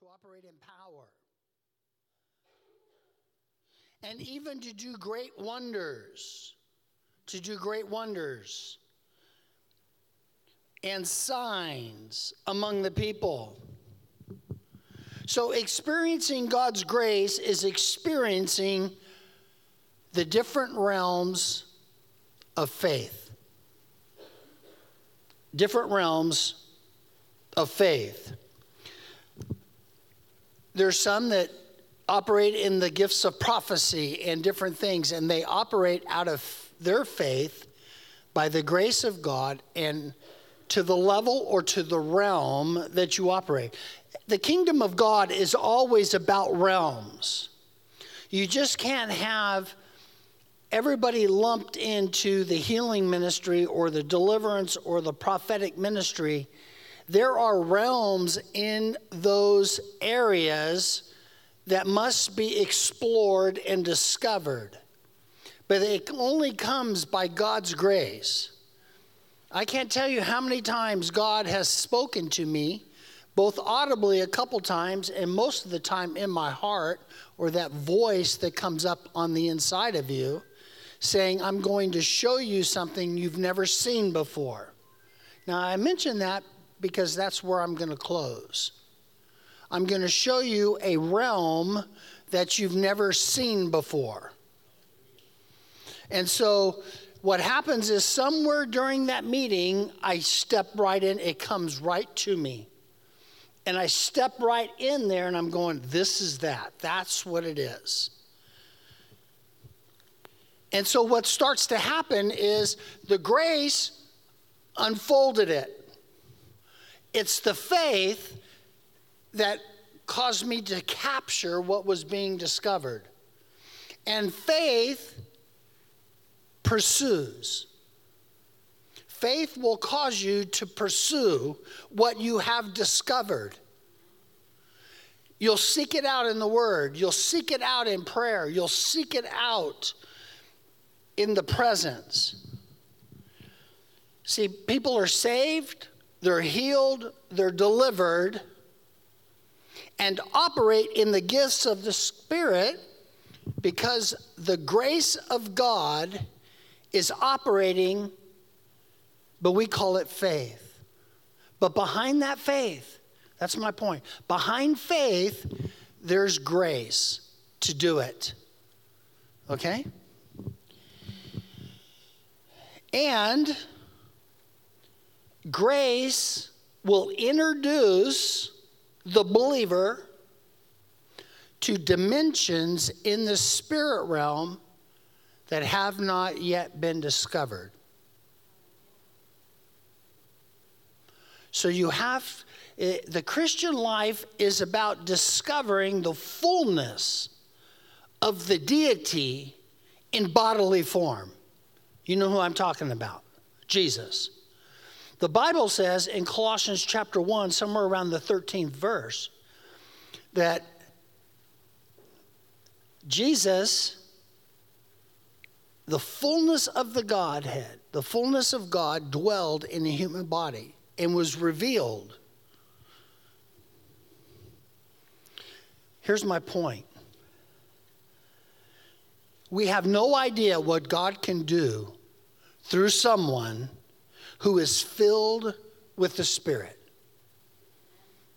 to operate in power, and even to do great wonders. To do great wonders and signs among the people. So, experiencing God's grace is experiencing the different realms of faith. Different realms of faith. There's some that operate in the gifts of prophecy and different things, and they operate out of their faith by the grace of God and to the level or to the realm that you operate. The kingdom of God is always about realms. You just can't have everybody lumped into the healing ministry or the deliverance or the prophetic ministry. There are realms in those areas that must be explored and discovered. But it only comes by God's grace. I can't tell you how many times God has spoken to me, both audibly a couple times and most of the time in my heart, or that voice that comes up on the inside of you saying, I'm going to show you something you've never seen before. Now, I mention that because that's where I'm going to close. I'm going to show you a realm that you've never seen before. And so, what happens is somewhere during that meeting, I step right in, it comes right to me. And I step right in there and I'm going, this is that. That's what it is. And so what starts to happen is the grace unfolded it. It's the faith that caused me to capture what was being discovered. And faith pursues. Faith will cause you to pursue what you have discovered. You'll seek it out in the Word, you'll seek it out in prayer, you'll seek it out in the presence. See, people are saved, they're healed, they're delivered, and operate in the gifts of the Spirit because the grace of God is operating, but we call it faith. But behind that faith, that's my point. Behind faith, there's grace to do it. Okay? And grace will introduce the believer to dimensions in the spirit realm that have not yet been discovered. So you have, eh, the Christian life is about discovering the fullness of the deity in bodily form. You know who I'm talking about Jesus. The Bible says in Colossians chapter 1, somewhere around the 13th verse, that Jesus, the fullness of the Godhead, the fullness of God dwelled in a human body and was revealed. Here's my point we have no idea what God can do through someone who is filled with the Spirit.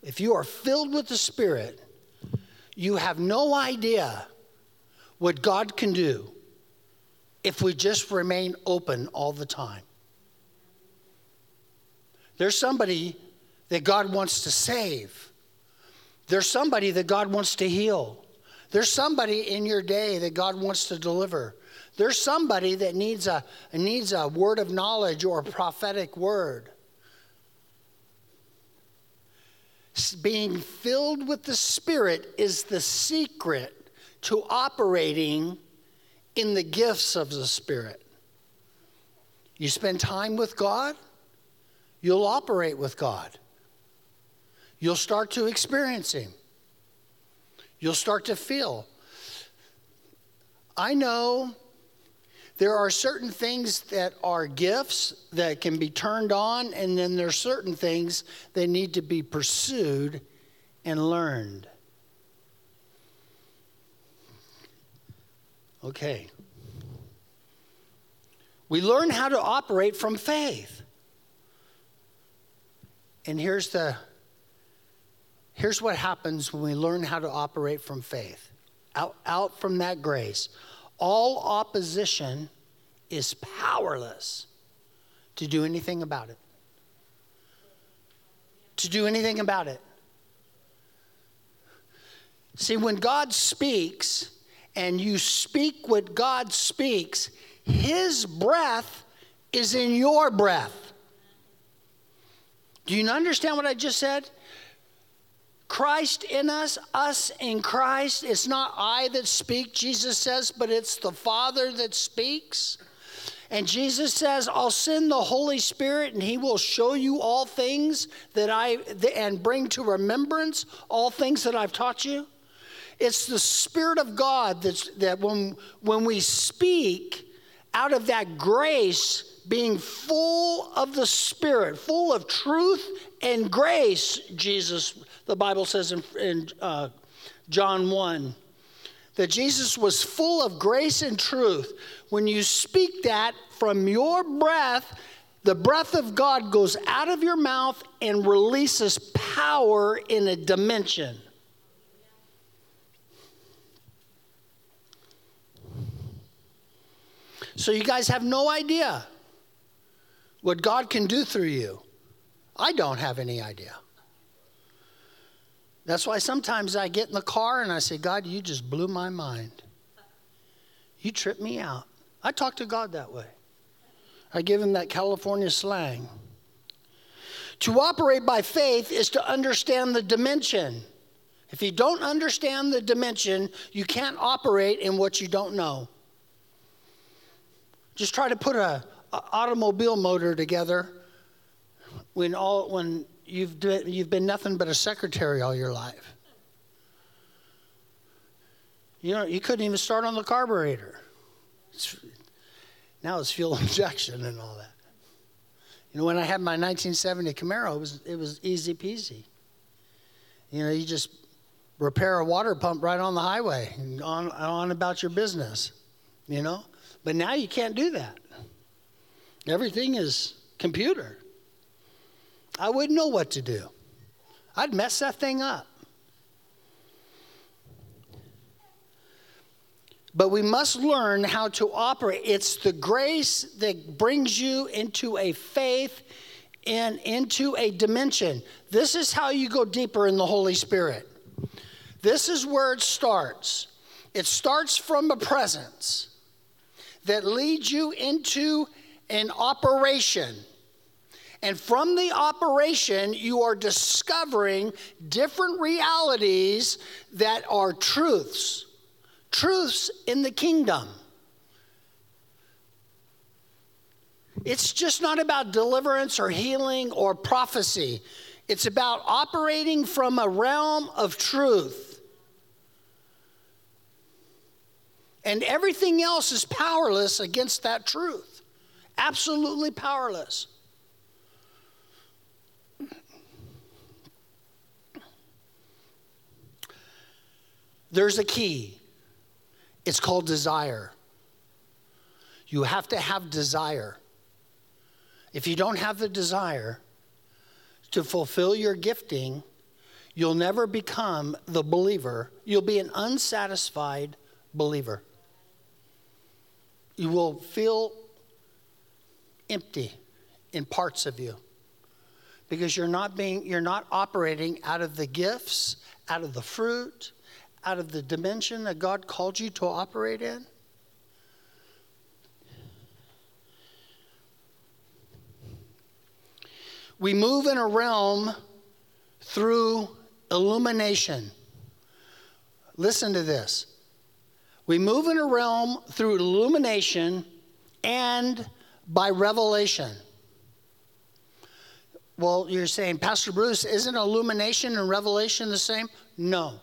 If you are filled with the Spirit, you have no idea what God can do if we just remain open all the time. There's somebody that God wants to save. There's somebody that God wants to heal. There's somebody in your day that God wants to deliver. There's somebody that needs a, needs a word of knowledge or a prophetic word. Being filled with the Spirit is the secret to operating in the gifts of the Spirit. You spend time with God, you'll operate with God. You'll start to experience Him. You'll start to feel. I know there are certain things that are gifts that can be turned on, and then there's certain things that need to be pursued and learned. Okay. We learn how to operate from faith. And here's the here's what happens when we learn how to operate from faith. Out, out from that grace. All opposition is powerless to do anything about it. To do anything about it. See, when God speaks and you speak what God speaks, His breath is in your breath. Do you understand what I just said? Christ in us, us in Christ. It's not I that speak, Jesus says, but it's the Father that speaks. And Jesus says, I'll send the Holy Spirit and he will show you all things that I, and bring to remembrance all things that I've taught you. It's the Spirit of God that's, that when, when we speak out of that grace, being full of the Spirit, full of truth and grace, Jesus, the Bible says in, in uh, John 1, that Jesus was full of grace and truth. When you speak that from your breath, the breath of God goes out of your mouth and releases power in a dimension. So you guys have no idea what God can do through you. I don't have any idea. That's why sometimes I get in the car and I say, God, you just blew my mind. You tripped me out. I talk to God that way. I give him that California slang. To operate by faith is to understand the dimension. If you don't understand the dimension, you can't operate in what you don't know. Just try to put a, a automobile motor together when all when you've you've been nothing but a secretary all your life. You know, you couldn't even start on the carburetor. It's, now it's fuel injection and all that. You know, when I had my 1970 Camaro, it was it was easy peasy. You know, you just repair a water pump right on the highway and on on about your business. You know. But now you can't do that. Everything is computer. I wouldn't know what to do. I'd mess that thing up. But we must learn how to operate. It's the grace that brings you into a faith and into a dimension. This is how you go deeper in the Holy Spirit. This is where it starts. It starts from a presence that leads you into an operation. And from the operation, you are discovering different realities that are truths, truths in the kingdom. It's just not about deliverance or healing or prophecy. It's about operating from a realm of truth. And everything else is powerless against that truth. Absolutely powerless. There's a key. It's called desire. You have to have desire. If you don't have the desire to fulfill your gifting, you'll never become the believer. You'll be an unsatisfied believer you will feel empty in parts of you because you're not being you're not operating out of the gifts out of the fruit out of the dimension that god called you to operate in we move in a realm through illumination listen to this we move in a realm through illumination and by revelation. Well, you're saying, Pastor Bruce, isn't illumination and revelation the same? No.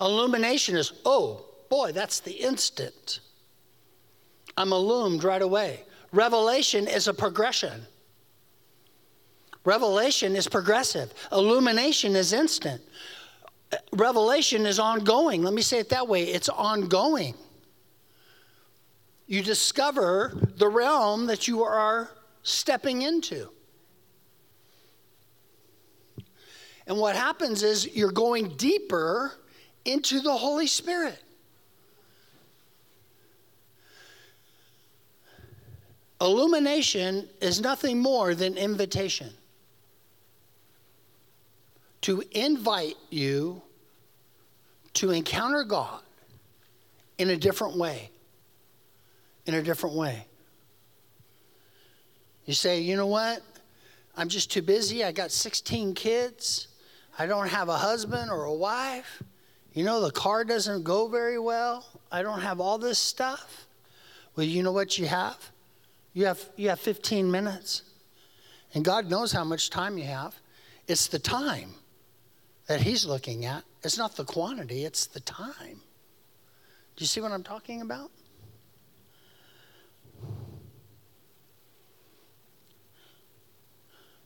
Illumination is, oh, boy, that's the instant. I'm illumined right away. Revelation is a progression. Revelation is progressive, illumination is instant. Revelation is ongoing. Let me say it that way it's ongoing. You discover the realm that you are stepping into. And what happens is you're going deeper into the Holy Spirit. Illumination is nothing more than invitation. To invite you to encounter God in a different way. In a different way. You say, you know what? I'm just too busy. I got 16 kids. I don't have a husband or a wife. You know, the car doesn't go very well. I don't have all this stuff. Well, you know what you have? You have, you have 15 minutes. And God knows how much time you have. It's the time that He's looking at. It's not the quantity, it's the time. Do you see what I'm talking about?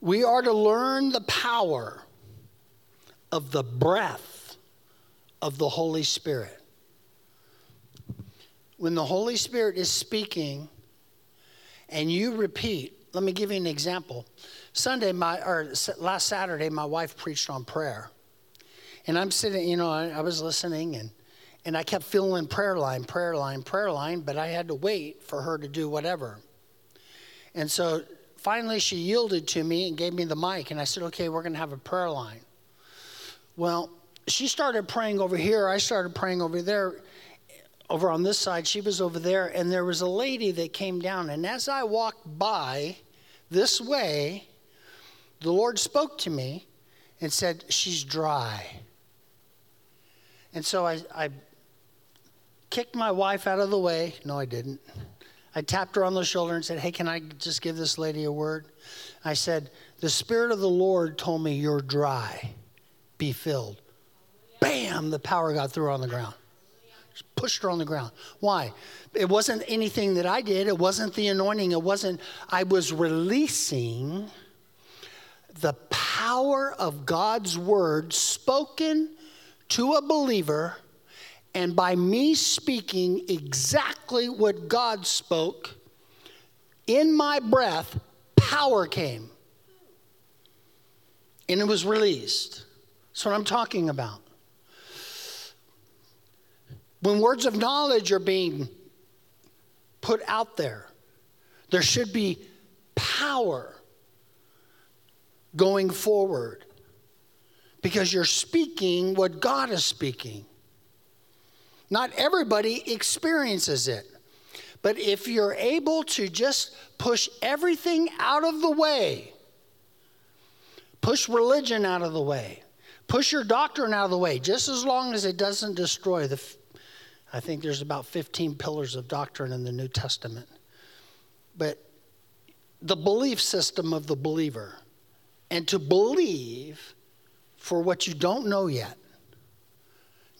We are to learn the power of the breath of the Holy Spirit. When the Holy Spirit is speaking, and you repeat, let me give you an example. Sunday, my, or last Saturday, my wife preached on prayer. And I'm sitting, you know, I, I was listening and, and I kept feeling prayer line, prayer line, prayer line, but I had to wait for her to do whatever. And so finally she yielded to me and gave me the mic. And I said, okay, we're going to have a prayer line. Well, she started praying over here. I started praying over there over on this side, she was over there, and there was a lady that came down. And as I walked by this way, the Lord spoke to me and said, She's dry. And so I, I kicked my wife out of the way. No, I didn't. I tapped her on the shoulder and said, Hey, can I just give this lady a word? I said, The Spirit of the Lord told me you're dry. Be filled. Bam, the power got through on the ground pushed her on the ground. Why? It wasn't anything that I did, it wasn't the anointing, it wasn't, I was releasing the power of God's word spoken to a believer, and by me speaking exactly what God spoke, in my breath, power came. And it was released. That's what I'm talking about. When words of knowledge are being put out there, there should be power going forward because you're speaking what God is speaking. Not everybody experiences it. But if you're able to just push everything out of the way, push religion out of the way, push your doctrine out of the way, just as long as it doesn't destroy the I think there's about 15 pillars of doctrine in the New Testament. But the belief system of the believer, and to believe for what you don't know yet,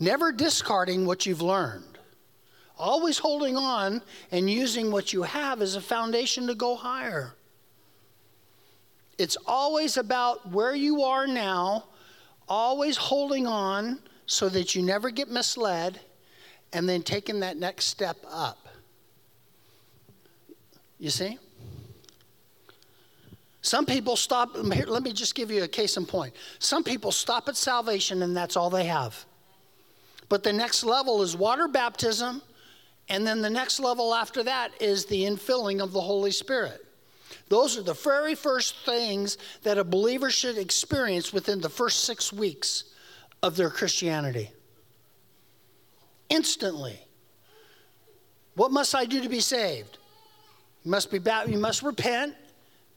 never discarding what you've learned, always holding on and using what you have as a foundation to go higher. It's always about where you are now, always holding on so that you never get misled and then taking that next step up. You see? Some people stop, here, let me just give you a case in point. Some people stop at salvation and that's all they have. But the next level is water baptism, and then the next level after that is the infilling of the Holy Spirit. Those are the very first things that a believer should experience within the first six weeks of their Christianity instantly. What must I do to be saved? You must, be you must repent,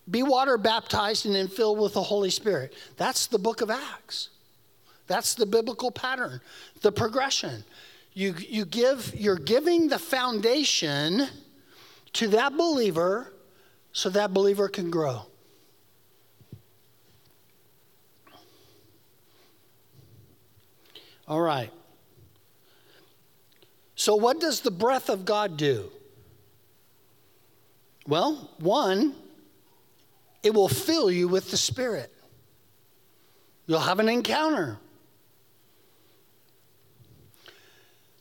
be water baptized, and then filled with the Holy Spirit. That's the book of Acts. That's the biblical pattern, the progression. You, you give, you're giving the foundation to that believer so that believer can grow. All right. So, what does the breath of God do? Well, one, it will fill you with the Spirit. You'll have an encounter.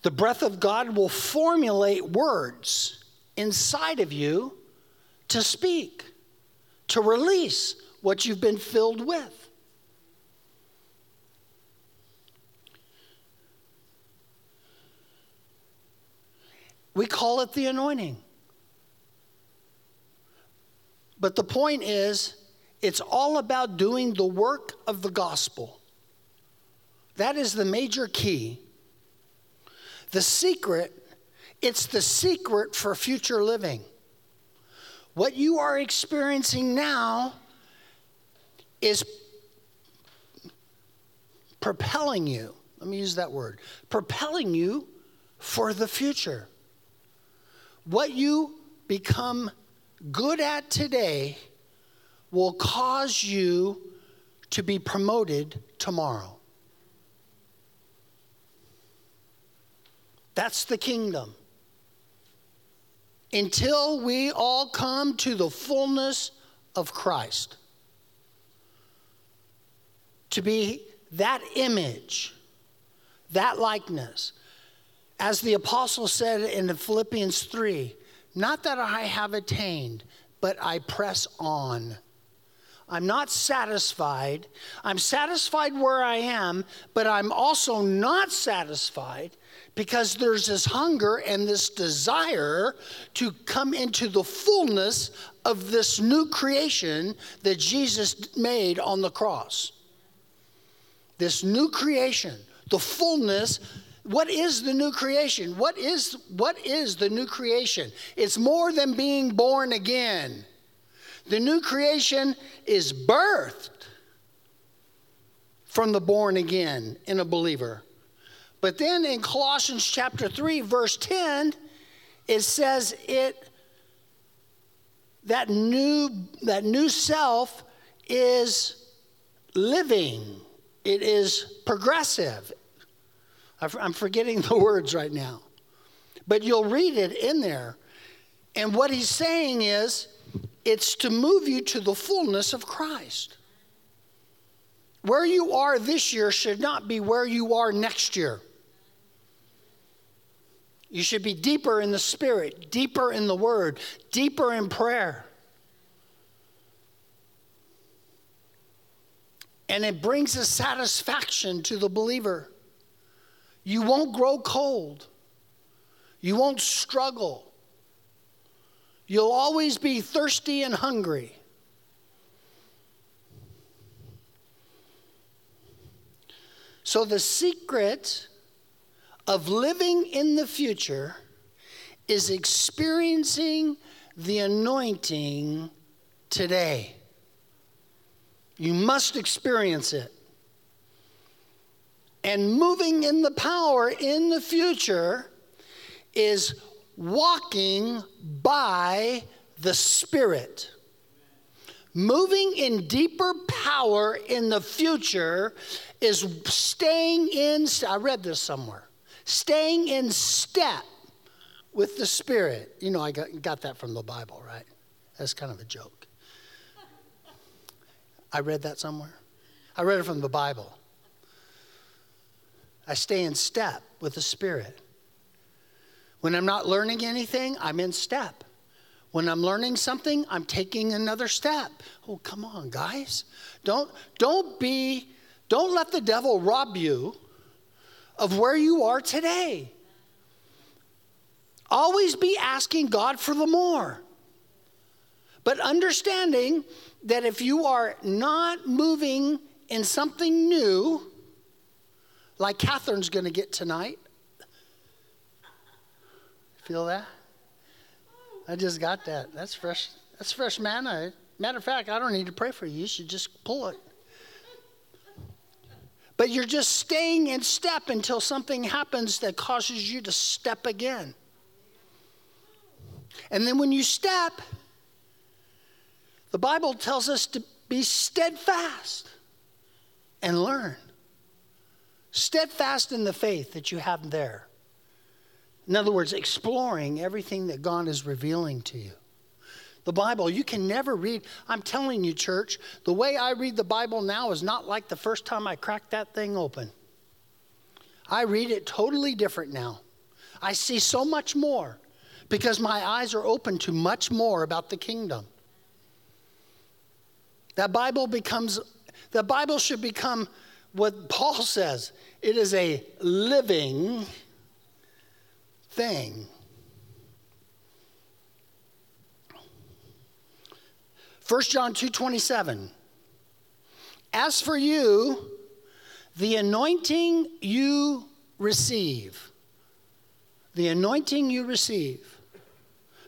The breath of God will formulate words inside of you to speak, to release what you've been filled with. We call it the anointing. But the point is, it's all about doing the work of the gospel. That is the major key. The secret, it's the secret for future living. What you are experiencing now is propelling you. Let me use that word propelling you for the future. What you become good at today will cause you to be promoted tomorrow. That's the kingdom. Until we all come to the fullness of Christ. To be that image, that likeness. As the apostle said in the Philippians 3 not that I have attained, but I press on. I'm not satisfied. I'm satisfied where I am, but I'm also not satisfied because there's this hunger and this desire to come into the fullness of this new creation that Jesus made on the cross. This new creation, the fullness what is the new creation? What is, what is the new creation? It's more than being born again. The new creation is birthed from the born again in a believer. But then in Colossians chapter 3, verse 10, it says it that new that new self is living. It is progressive. I'm forgetting the words right now. But you'll read it in there. And what he's saying is, it's to move you to the fullness of Christ. Where you are this year should not be where you are next year. You should be deeper in the Spirit, deeper in the Word, deeper in prayer. And it brings a satisfaction to the believer. You won't grow cold. You won't struggle. You'll always be thirsty and hungry. So, the secret of living in the future is experiencing the anointing today. You must experience it and moving in the power in the future is walking by the Spirit. Moving in deeper power in the future is staying in, I read this somewhere, staying in step with the Spirit. You know, I got, got that from the Bible, right? That's kind of a joke. I read that somewhere. I read it from the Bible. I stay in step with the Spirit. When I'm not learning anything, I'm in step. When I'm learning something, I'm taking another step. Oh, come on, guys. Don't, don't be, don't let the devil rob you of where you are today. Always be asking God for the more. But understanding that if you are not moving in something new, like Catherine's going to get tonight. Feel that? I just got that. That's fresh. That's fresh manna. Matter of fact, I don't need to pray for you. You should just pull it. But you're just staying in step until something happens that causes you to step again. And then when you step, the Bible tells us to be steadfast and learn steadfast in the faith that you have there. In other words, exploring everything that God is revealing to you. The Bible, you can never read. I'm telling you, church, the way I read the Bible now is not like the first time I cracked that thing open. I read it totally different now. I see so much more because my eyes are open to much more about the kingdom. That Bible becomes, the Bible should become what Paul says it is a living thing. 1 John 2:27 As for you the anointing you receive the anointing you receive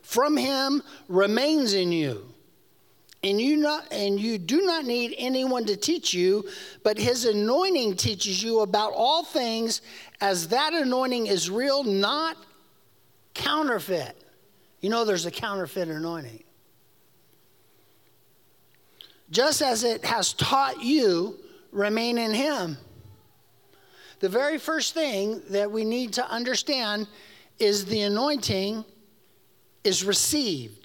from him remains in you and you not and you do not need anyone to teach you but his anointing teaches you about all things as that anointing is real not counterfeit you know there's a counterfeit anointing just as it has taught you, remain in Him. The very first thing that we need to understand is the anointing is received.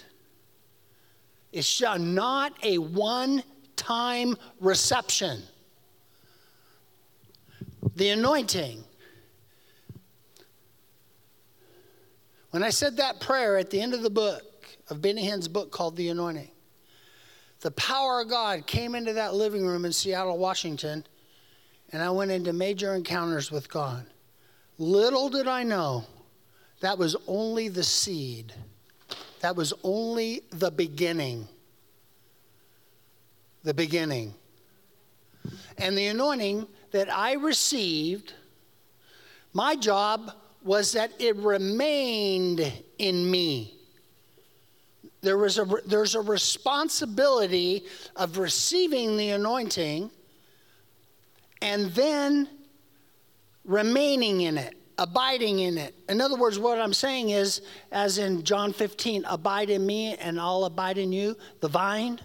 It's not a one time reception. The anointing. When I said that prayer at the end of the book, of Benny Hinn's book called The Anointing, the power of God came into that living room in Seattle, Washington, and I went into major encounters with God. Little did I know that was only the seed, that was only the beginning. The beginning. And the anointing that I received, my job was that it remained in me. There was a, there's a responsibility of receiving the anointing and then remaining in it, abiding in it. In other words, what I'm saying is, as in John 15, abide in me and I'll abide in you, the vine.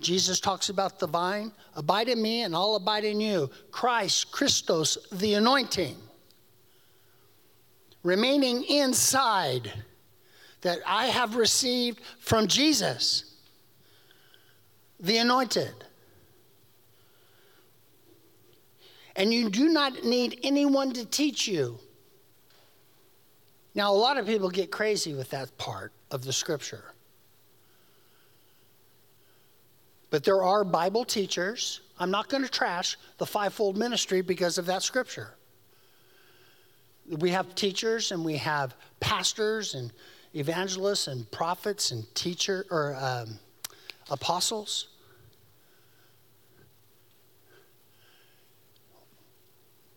Jesus talks about the vine. Abide in me and I'll abide in you. Christ, Christos, the anointing. Remaining inside that I have received from Jesus, the anointed. And you do not need anyone to teach you. Now, a lot of people get crazy with that part of the scripture. But there are Bible teachers. I'm not going to trash the fivefold ministry because of that scripture. We have teachers and we have pastors and evangelists and prophets and teacher or um, apostles.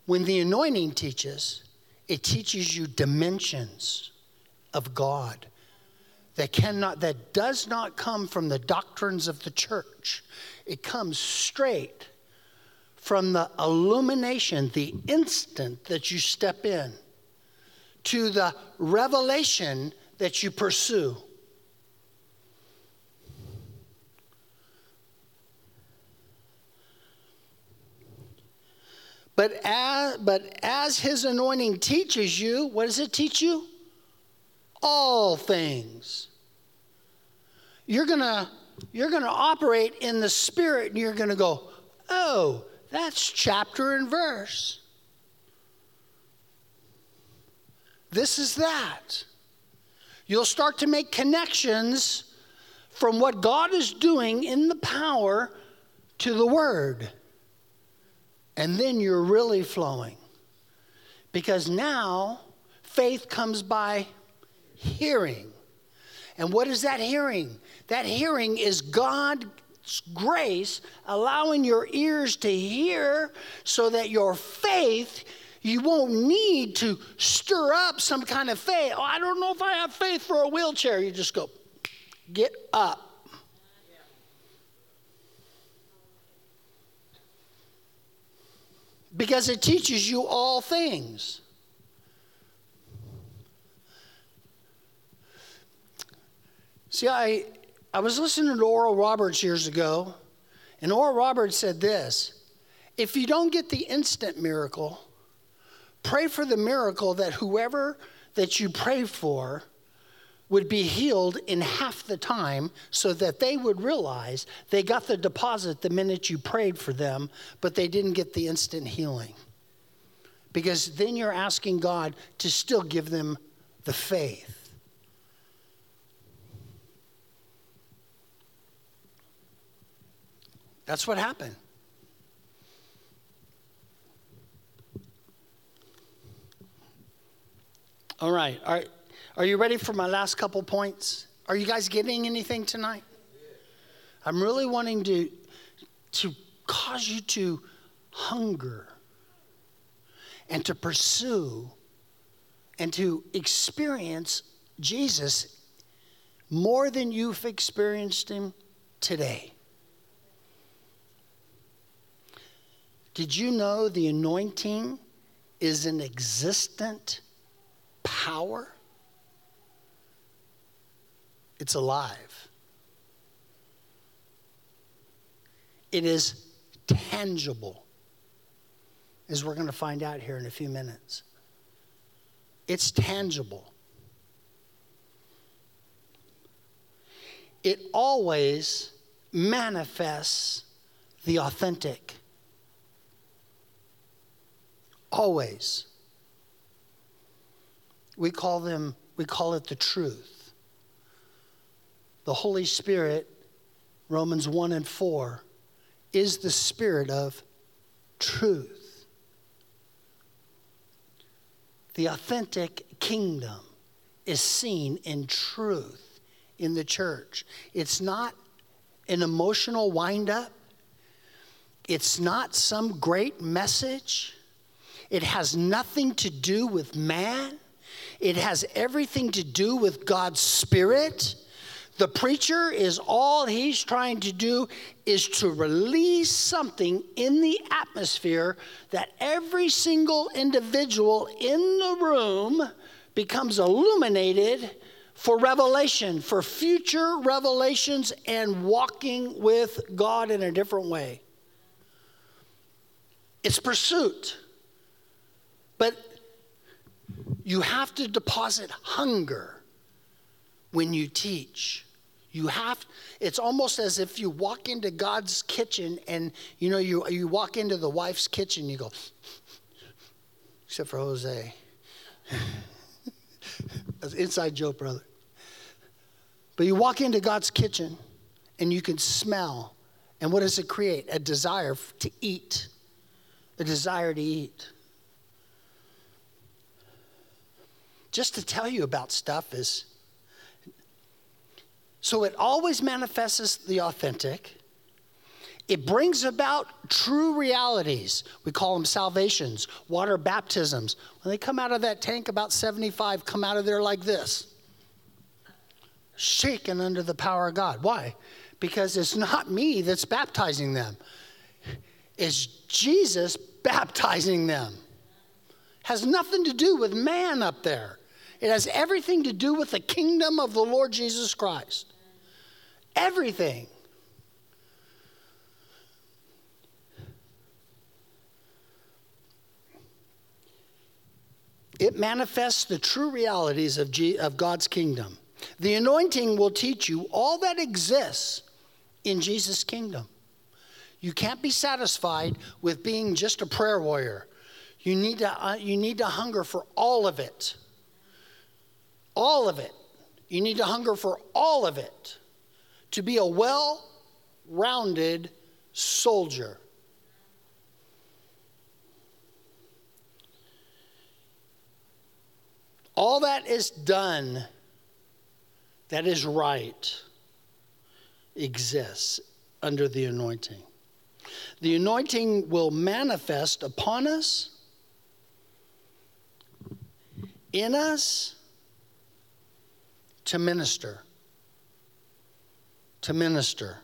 When the anointing teaches, it teaches you dimensions of God that cannot that does not come from the doctrines of the church. It comes straight from the illumination, the instant that you step in, to the revelation that you pursue. But as, but as his anointing teaches you, what does it teach you? All things. You're gonna, you're gonna operate in the spirit and you're gonna go, oh, that's chapter and verse. This is that. You'll start to make connections from what God is doing in the power to the Word. And then you're really flowing. Because now faith comes by hearing. And what is that hearing? That hearing is God's grace allowing your ears to hear so that your faith you won't need to stir up some kind of faith. Oh, I don't know if I have faith for a wheelchair. You just go, get up. Because it teaches you all things. See, I, I was listening to Oral Roberts years ago, and Oral Roberts said this if you don't get the instant miracle, Pray for the miracle that whoever that you pray for would be healed in half the time so that they would realize they got the deposit the minute you prayed for them, but they didn't get the instant healing. because then you're asking God to still give them the faith. That's what happened. All right. Are, are you ready for my last couple points? Are you guys getting anything tonight? I'm really wanting to, to cause you to hunger and to pursue and to experience Jesus more than you've experienced him today. Did you know the anointing is an existent power? It's alive. It is tangible, as we're going to find out here in a few minutes. It's tangible. It always manifests the authentic. Always. We call them, we call it the truth. The Holy Spirit, Romans 1 and 4, is the spirit of truth. The authentic kingdom is seen in truth in the church. It's not an emotional windup, it's not some great message. It has nothing to do with man. It has everything to do with God's Spirit. The preacher is all he's trying to do is to release something in the atmosphere that every single individual in the room becomes illuminated for revelation, for future revelations and walking with God in a different way. It's pursuit. But you have to deposit hunger when you teach. You have, it's almost as if you walk into God's kitchen and, you know, you, you walk into the wife's kitchen, you go, except for Jose. That's inside joke, brother. But you walk into God's kitchen and you can smell. And what does it create? A desire to eat. A desire to eat. just to tell you about stuff is so it always manifests the authentic. It brings about true realities. We call them salvations, water baptisms. When they come out of that tank, about 75 come out of there like this, shaken under the power of God. Why? Because it's not me that's baptizing them, it's Jesus baptizing them. Has nothing to do with man up there. It has everything to do with the kingdom of the Lord Jesus Christ. Everything. It manifests the true realities of, G- of God's kingdom. The anointing will teach you all that exists in Jesus' kingdom. You can't be satisfied with being just a prayer warrior. You need to, uh, you need to hunger for all of it. All of it. You need to hunger for all of it to be a well rounded soldier. All that is done that is right exists under the anointing. The anointing will manifest upon us, in us, to minister. To minister.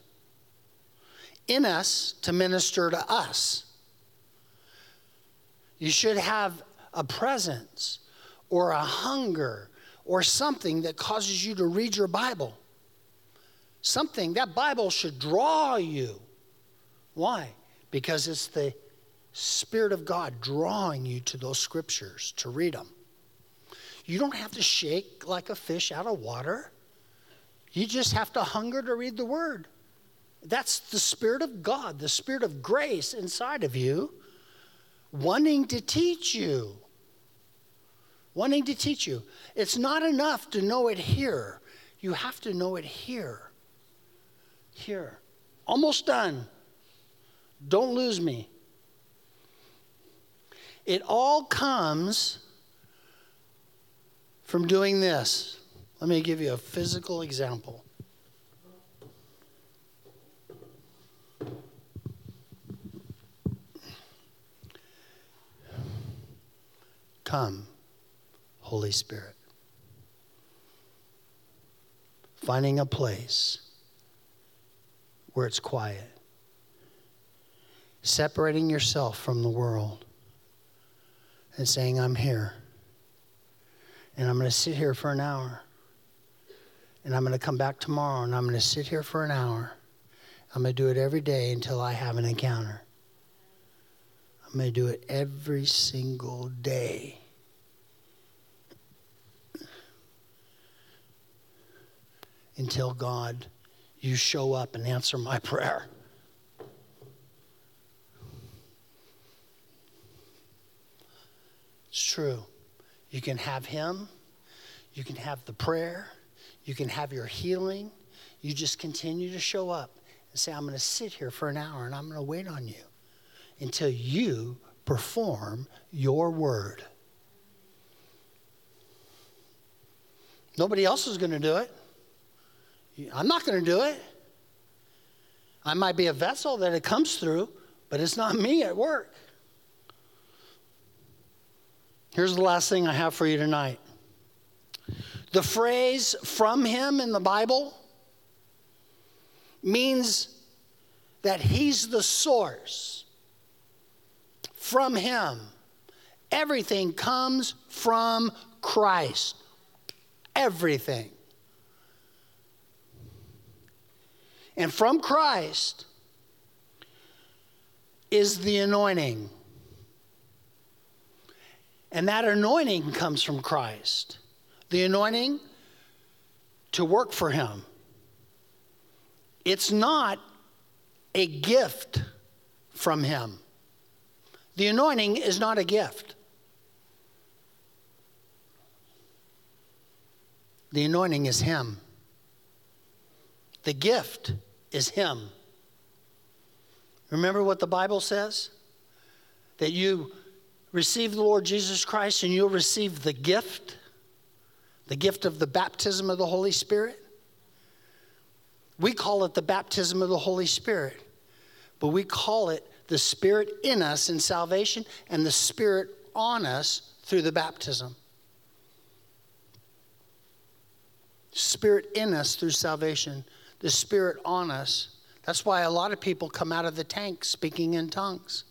In us, to minister to us. You should have a presence or a hunger or something that causes you to read your Bible. Something, that Bible should draw you. Why? Because it's the Spirit of God drawing you to those scriptures to read them. You don't have to shake like a fish out of water. You just have to hunger to read the word. That's the Spirit of God, the Spirit of grace inside of you, wanting to teach you. Wanting to teach you. It's not enough to know it here, you have to know it here. Here. Almost done. Don't lose me. It all comes from doing this. Let me give you a physical example. Come, Holy Spirit. Finding a place where it's quiet, separating yourself from the world, and saying, I'm here. And I'm going to sit here for an hour. And I'm going to come back tomorrow and I'm going to sit here for an hour. I'm going to do it every day until I have an encounter. I'm going to do it every single day. Until God, you show up and answer my prayer. It's true. You can have Him, you can have the prayer, you can have your healing. You just continue to show up and say, I'm going to sit here for an hour and I'm going to wait on you until you perform your word. Nobody else is going to do it. I'm not going to do it. I might be a vessel that it comes through, but it's not me at work. Here's the last thing I have for you tonight. The phrase from him in the Bible means that he's the source. From him. Everything comes from Christ. Everything. And from Christ is the anointing. And that anointing comes from Christ. The anointing to work for Him. It's not a gift from Him. The anointing is not a gift. The anointing is Him. The gift is Him. Remember what the Bible says? That you receive the Lord Jesus Christ and you'll receive the gift, the gift of the baptism of the Holy Spirit. We call it the baptism of the Holy Spirit, but we call it the Spirit in us in salvation and the Spirit on us through the baptism. Spirit in us through salvation, the Spirit on us. That's why a lot of people come out of the tank speaking in tongues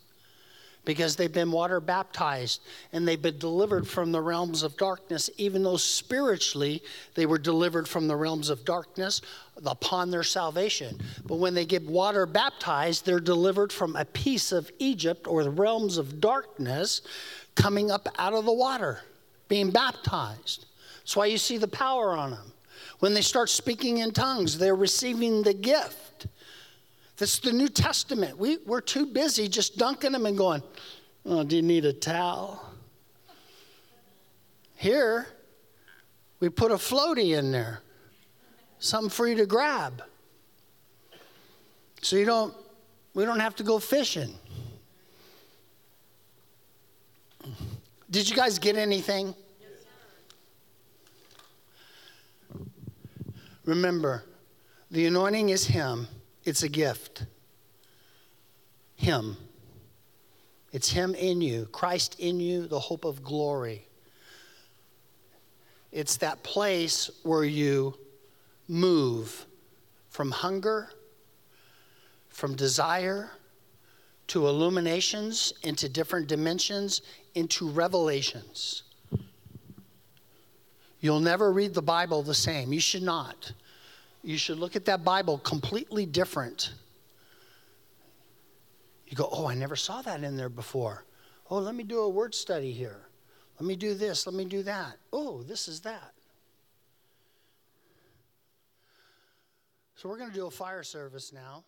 because they've been water baptized and they've been delivered from the realms of darkness, even though spiritually they were delivered from the realms of darkness upon their salvation. But when they get water baptized, they're delivered from a piece of Egypt or the realms of darkness coming up out of the water, being baptized. That's why you see the power on them. When they start speaking in tongues, they're receiving the gift. That's the New Testament. We, we're too busy just dunking them and going, oh, do you need a towel? Here, we put a floaty in there, something for you to grab. So you don't, we don't have to go fishing. Did you guys get anything? Remember, the anointing is Him. It's a gift. Him. It's Him in you, Christ in you, the hope of glory. It's that place where you move from hunger, from desire, to illuminations, into different dimensions, into revelations. You'll never read the Bible the same. You should not you should look at that Bible completely different. You go, oh, I never saw that in there before. Oh, let me do a word study here. Let me do this. Let me do that. Oh, this is that. So we're going to do a fire service now.